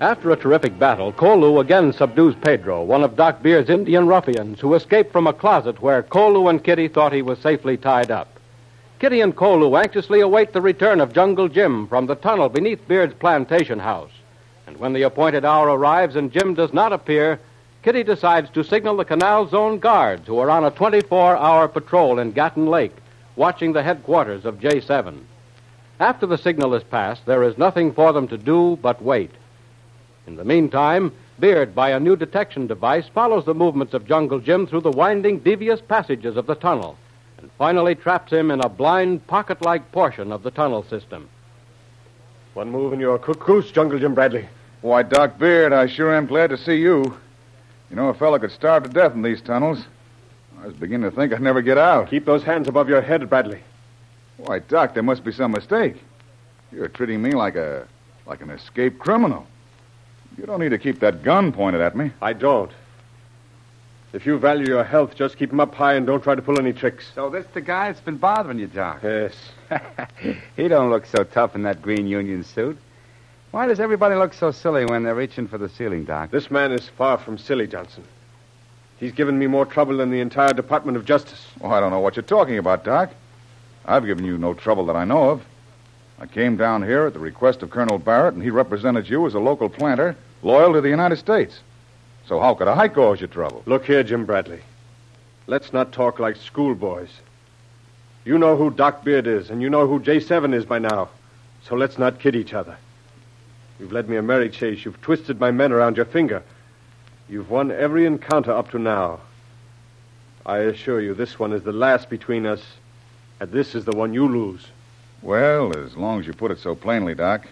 After a terrific battle, Kolu again subdues Pedro, one of Doc Beard's Indian ruffians, who escaped from a closet where Kolu and Kitty thought he was safely tied up. Kitty and Kolu anxiously await the return of Jungle Jim from the tunnel beneath Beard's plantation house. And when the appointed hour arrives and Jim does not appear, Kitty decides to signal the Canal Zone guards who are on a 24 hour patrol in Gatun Lake, watching the headquarters of J7. After the signal is passed, there is nothing for them to do but wait. In the meantime, Beard, by a new detection device, follows the movements of Jungle Jim through the winding, devious passages of the tunnel and finally traps him in a blind, pocket like portion of the tunnel system. One move and you're a cook goose, Jungle Jim Bradley. Why, Doc Beard, I sure am glad to see you. You know, a fellow could starve to death in these tunnels. I was beginning to think I'd never get out. Keep those hands above your head, Bradley. Why, Doc, there must be some mistake. You're treating me like a like an escaped criminal. You don't need to keep that gun pointed at me. I don't. If you value your health, just keep 'em up high and don't try to pull any tricks. So this the guy that's been bothering you, Doc? Yes. he don't look so tough in that green union suit. Why does everybody look so silly when they're reaching for the ceiling, Doc? This man is far from silly, Johnson. He's given me more trouble than the entire Department of Justice. Oh, I don't know what you're talking about, Doc. I've given you no trouble that I know of. I came down here at the request of Colonel Barrett, and he represented you as a local planter loyal to the United States. So how could I cause you trouble? Look here, Jim Bradley. Let's not talk like schoolboys. You know who Doc Beard is, and you know who J7 is by now. So let's not kid each other. You've led me a merry chase. You've twisted my men around your finger. You've won every encounter up to now. I assure you, this one is the last between us, and this is the one you lose. Well, as long as you put it so plainly, Doc.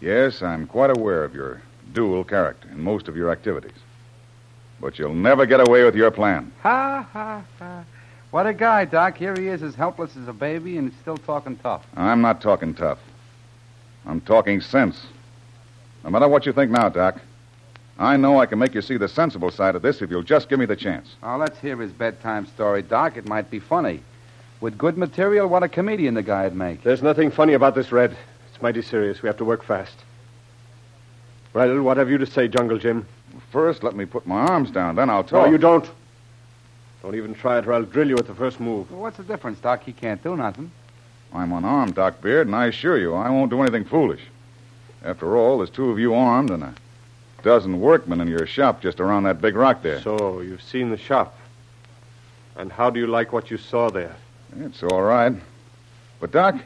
Yes, I'm quite aware of your dual character in most of your activities. But you'll never get away with your plan. Ha, ha, ha. What a guy, Doc. Here he is, as helpless as a baby, and still talking tough. I'm not talking tough. I'm talking sense. No matter what you think now, Doc, I know I can make you see the sensible side of this if you'll just give me the chance. Oh, let's hear his bedtime story, Doc. It might be funny. With good material, what a comedian the guy'd make. There's nothing funny about this, Red. It's mighty serious. We have to work fast. Well, what have you to say, Jungle Jim? First, let me put my arms down, then I'll talk. No, you don't. Don't even try it, or I'll drill you at the first move. Well, what's the difference, Doc? He can't do nothing. I'm unarmed, Doc Beard, and I assure you I won't do anything foolish. After all, there's two of you armed and a dozen workmen in your shop just around that big rock there. So, you've seen the shop. And how do you like what you saw there? It's all right. But, Doc,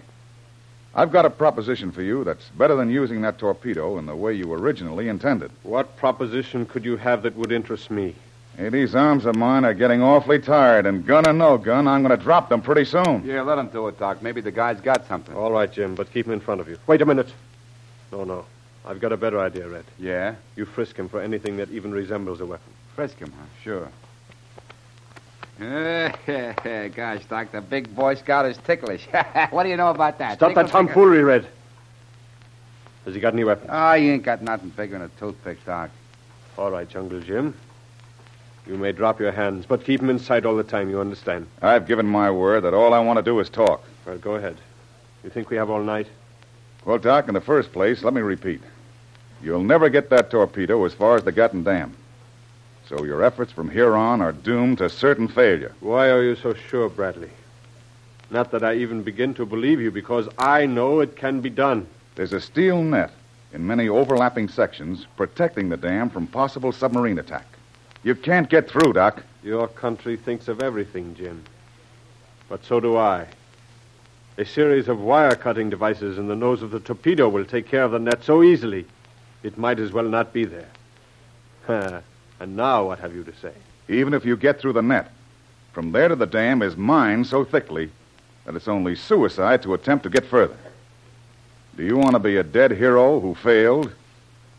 I've got a proposition for you that's better than using that torpedo in the way you originally intended. What proposition could you have that would interest me? Hey, these arms of mine are getting awfully tired, and gun or no gun, I'm going to drop them pretty soon. Yeah, let him do it, Doc. Maybe the guy's got something. All right, Jim, but keep him in front of you. Wait a minute. No, no. I've got a better idea, Red. Yeah? You frisk him for anything that even resembles a weapon. Frisk him, huh? Sure. Gosh, Doc, the big boy scout is ticklish. what do you know about that? Stop Tickle, that tomfoolery, Red. Has he got any weapons? Ah, oh, you ain't got nothing bigger than a toothpick, Doc. All right, Jungle Jim. You may drop your hands, but keep them in sight all the time, you understand? I've given my word that all I want to do is talk. Well, go ahead. You think we have all night? Well, Doc, in the first place, let me repeat. You'll never get that torpedo as far as the Gatun Dam. So your efforts from here on are doomed to certain failure. Why are you so sure, Bradley? Not that I even begin to believe you, because I know it can be done. There's a steel net in many overlapping sections, protecting the dam from possible submarine attack. You can't get through, Doc. Your country thinks of everything, Jim. But so do I. A series of wire cutting devices in the nose of the torpedo will take care of the net so easily, it might as well not be there. and now, what have you to say? Even if you get through the net, from there to the dam is mined so thickly that it's only suicide to attempt to get further. Do you want to be a dead hero who failed,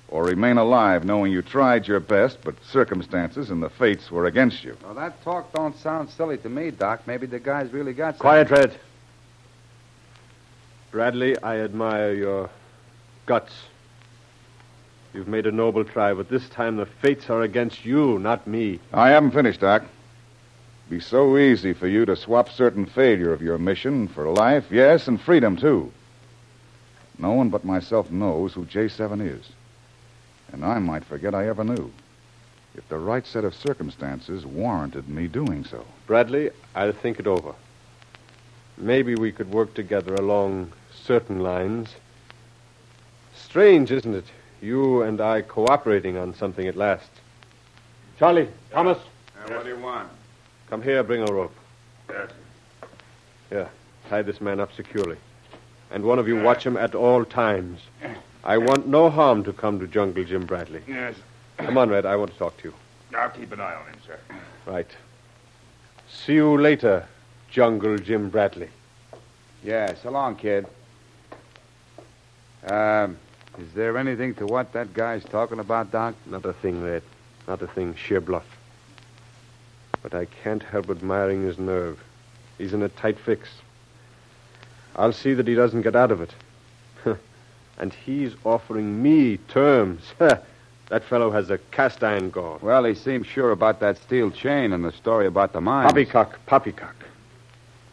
or remain alive knowing you tried your best, but circumstances and the fates were against you? Well, that talk don't sound silly to me, Doc. Maybe the guy's really got something. Quiet, Red. Bradley, I admire your guts. You've made a noble try, but this time the fates are against you, not me. I haven't finished, Doc. It'd Be so easy for you to swap certain failure of your mission for life, yes, and freedom, too. No one but myself knows who J7 is. And I might forget I ever knew. If the right set of circumstances warranted me doing so. Bradley, I'll think it over. Maybe we could work together along certain lines. Strange, isn't it? You and I cooperating on something at last. Charlie, Thomas, what do you want? come here, bring a rope. Yes. Here, tie this man up securely. And one of you watch him at all times. I want no harm to come to Jungle Jim Bradley. Yes. Come on, Red, I want to talk to you. I'll keep an eye on him, sir. Right. See you later, Jungle Jim Bradley. Yeah, so long, kid. Um, is there anything to what that guy's talking about, Doc? Not a thing, Red. Not a thing. Sheer bluff. But I can't help admiring his nerve. He's in a tight fix. I'll see that he doesn't get out of it. and he's offering me terms. that fellow has a cast iron gall. Well, he seems sure about that steel chain and the story about the mine. Poppycock, poppycock.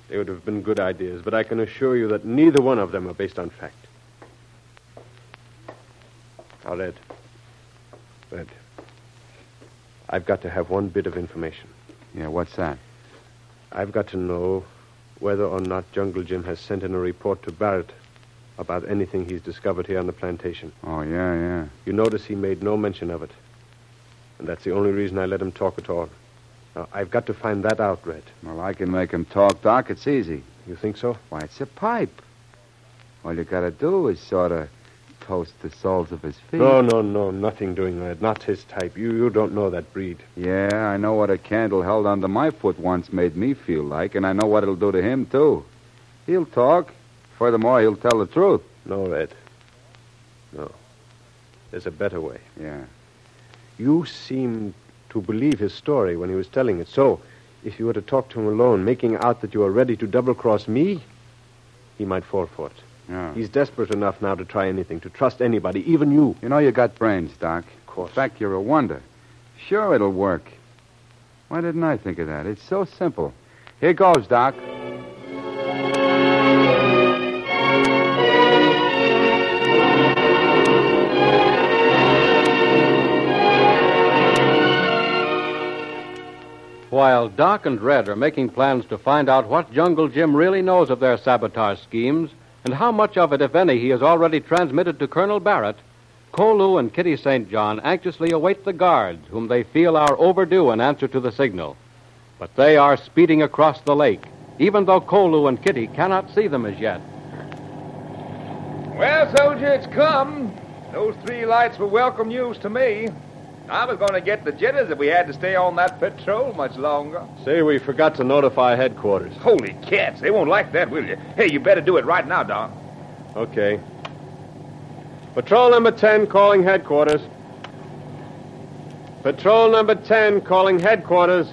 They would have been good ideas, but I can assure you that neither one of them are based on fact. Now, Red. Red. I've got to have one bit of information. Yeah, what's that? I've got to know whether or not Jungle Jim has sent in a report to Barrett about anything he's discovered here on the plantation. Oh, yeah, yeah. You notice he made no mention of it. And that's the only reason I let him talk at all. Now, I've got to find that out, Red. Well, I can make him talk, Doc. It's easy. You think so? Why, it's a pipe. All you gotta do is sort of toast the soles of his feet. No, no, no, nothing doing that. Not his type. You, you don't know that breed. Yeah, I know what a candle held under my foot once made me feel like, and I know what it'll do to him, too. He'll talk. Furthermore, he'll tell the truth. No, Red. No. There's a better way. Yeah. You seemed to believe his story when he was telling it. So, if you were to talk to him alone, making out that you are ready to double cross me, he might fall for it. Yeah. He's desperate enough now to try anything, to trust anybody, even you. You know you got brains, Doc. Of course. In fact, you're a wonder. Sure, it'll work. Why didn't I think of that? It's so simple. Here goes, Doc. While Doc and Red are making plans to find out what Jungle Jim really knows of their sabotage schemes and how much of it, if any, he has already transmitted to Colonel Barrett, Kolu and Kitty St. John anxiously await the guards whom they feel are overdue in answer to the signal. But they are speeding across the lake, even though Kolu and Kitty cannot see them as yet. Well, soldier, it's come. Those three lights were welcome news to me. I was going to get the jitters if we had to stay on that patrol much longer. Say we forgot to notify headquarters. Holy cats, they won't like that, will you? Hey, you better do it right now, Doc. Okay. Patrol number 10 calling headquarters. Patrol number 10 calling headquarters.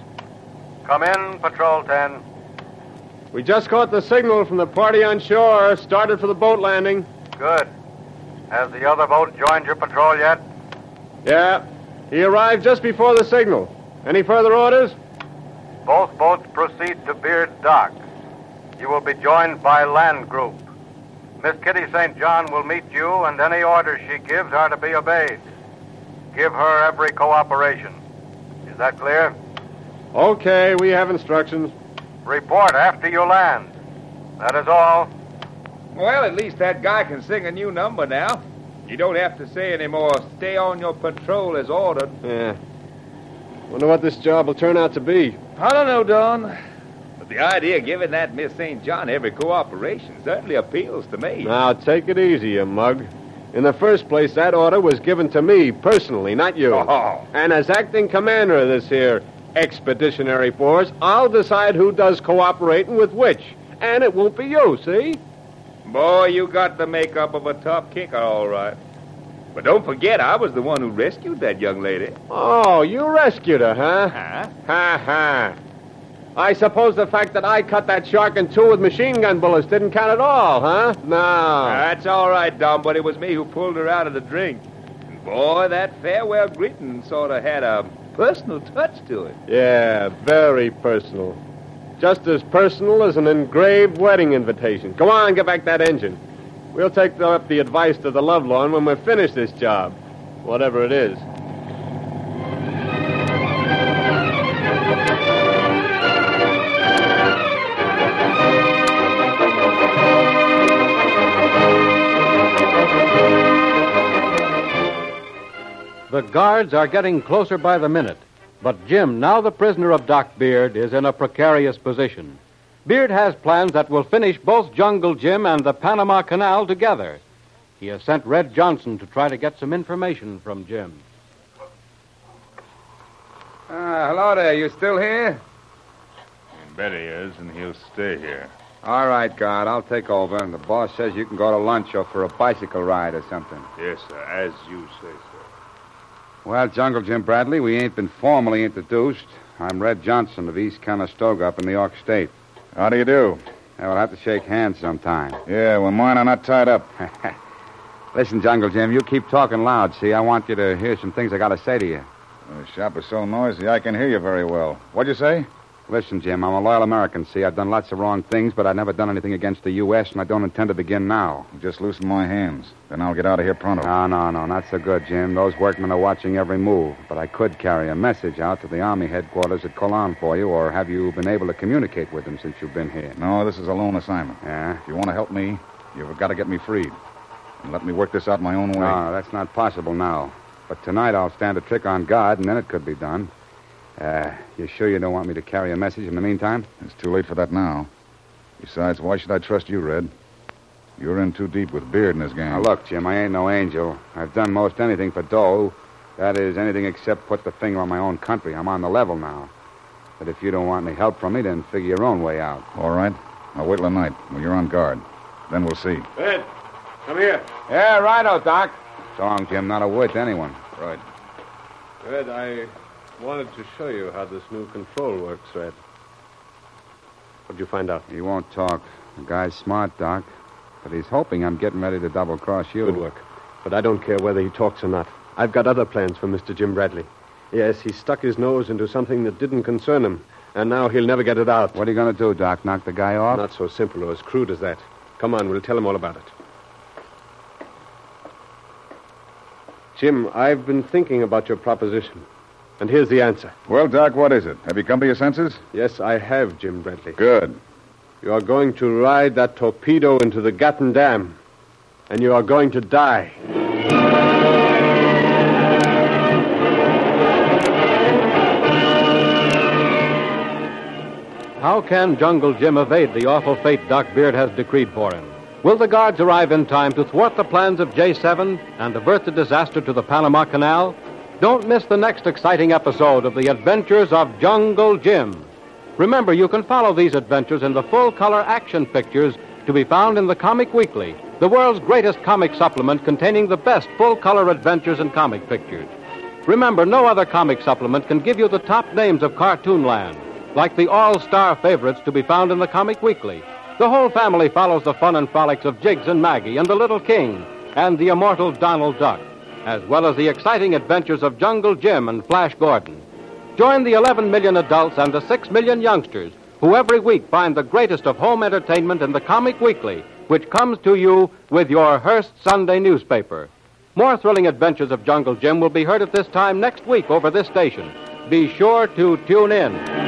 Come in, Patrol 10. We just caught the signal from the party on shore, started for the boat landing. Good. Has the other boat joined your patrol yet? Yeah. He arrived just before the signal. Any further orders? Both boats proceed to Beard Dock. You will be joined by Land Group. Miss Kitty St. John will meet you, and any orders she gives are to be obeyed. Give her every cooperation. Is that clear? Okay, we have instructions. Report after you land. That is all. Well, at least that guy can sing a new number now. You don't have to say any more. Stay on your patrol as ordered. Yeah. Wonder what this job will turn out to be. I don't know, Don. But the idea of giving that Miss St. John every cooperation certainly appeals to me. Now, take it easy, you mug. In the first place, that order was given to me personally, not you. Oh. And as acting commander of this here expeditionary force, I'll decide who does cooperating with which. And it won't be you, see? Boy, you got the makeup of a top kicker, all right. But don't forget, I was the one who rescued that young lady. Oh, you rescued her, huh? Huh? Ha ha. I suppose the fact that I cut that shark in two with machine gun bullets didn't count at all, huh? No. That's all right, Don, but it was me who pulled her out of the drink. And boy, that farewell greeting sort of had a personal touch to it. Yeah, very personal. Just as personal as an engraved wedding invitation. Go on, get back that engine. We'll take up the advice to the Lovelorn when we finish this job, whatever it is. The guards are getting closer by the minute, but Jim, now the prisoner of Doc Beard, is in a precarious position. Beard has plans that will finish both Jungle Jim and the Panama Canal together. He has sent Red Johnson to try to get some information from Jim. Ah, hello there. You still here? Bet he is, and he'll stay here. All right, guard. I'll take over. And the boss says you can go to lunch or for a bicycle ride or something. Yes, sir, as you say, sir. Well, Jungle Jim Bradley, we ain't been formally introduced. I'm Red Johnson of East Conestoga up in New York State. How do you do? Yeah, we'll have to shake hands sometime. Yeah, well, mine are not tied up. Listen, Jungle Jim, you keep talking loud, see? I want you to hear some things I got to say to you. The shop is so noisy, I can hear you very well. What'd you say? Listen, Jim, I'm a loyal American, see? I've done lots of wrong things, but I've never done anything against the U.S., and I don't intend to begin now. Just loosen my hands. Then I'll get out of here pronto. No, no, no, not so good, Jim. Those workmen are watching every move. But I could carry a message out to the Army headquarters at Colón for you, or have you been able to communicate with them since you've been here? No, this is a lone assignment. Yeah? If you want to help me, you've got to get me freed. And let me work this out my own way. No, that's not possible now. But tonight I'll stand a trick on God, and then it could be done. Uh, you sure you don't want me to carry a message in the meantime? It's too late for that now. Besides, why should I trust you, Red? You're in too deep with Beard and his gang. Now, look, Jim, I ain't no angel. I've done most anything for dough. That is, anything except put the finger on my own country. I'm on the level now. But if you don't want any help from me, then figure your own way out. All right. I'll wait till night when you're on guard. Then we'll see. Red, come here. Yeah, righto, Doc. So long, Jim. Not a word to anyone. Right. Red, I wanted to show you how this new control works, Red. What'd you find out? He won't talk. The guy's smart, Doc. But he's hoping I'm getting ready to double cross you. Good work. But I don't care whether he talks or not. I've got other plans for Mr. Jim Bradley. Yes, he stuck his nose into something that didn't concern him, and now he'll never get it out. What are you going to do, Doc? Knock the guy off? Not so simple or as crude as that. Come on, we'll tell him all about it. Jim, I've been thinking about your proposition. And here's the answer. Well, Doc, what is it? Have you come to your senses? Yes, I have, Jim Bradley. Good. You are going to ride that torpedo into the Gatun Dam, and you are going to die. How can Jungle Jim evade the awful fate Doc Beard has decreed for him? Will the guards arrive in time to thwart the plans of J7 and avert the disaster to the Panama Canal? Don't miss the next exciting episode of The Adventures of Jungle Jim. Remember, you can follow these adventures in the full color action pictures to be found in the Comic Weekly, the world's greatest comic supplement containing the best full color adventures and comic pictures. Remember, no other comic supplement can give you the top names of cartoonland, like the all star favorites to be found in the Comic Weekly. The whole family follows the fun and frolics of Jiggs and Maggie and the Little King and the immortal Donald Duck, as well as the exciting adventures of Jungle Jim and Flash Gordon. Join the 11 million adults and the 6 million youngsters who every week find the greatest of home entertainment in the Comic Weekly, which comes to you with your Hearst Sunday newspaper. More thrilling adventures of Jungle Jim will be heard at this time next week over this station. Be sure to tune in.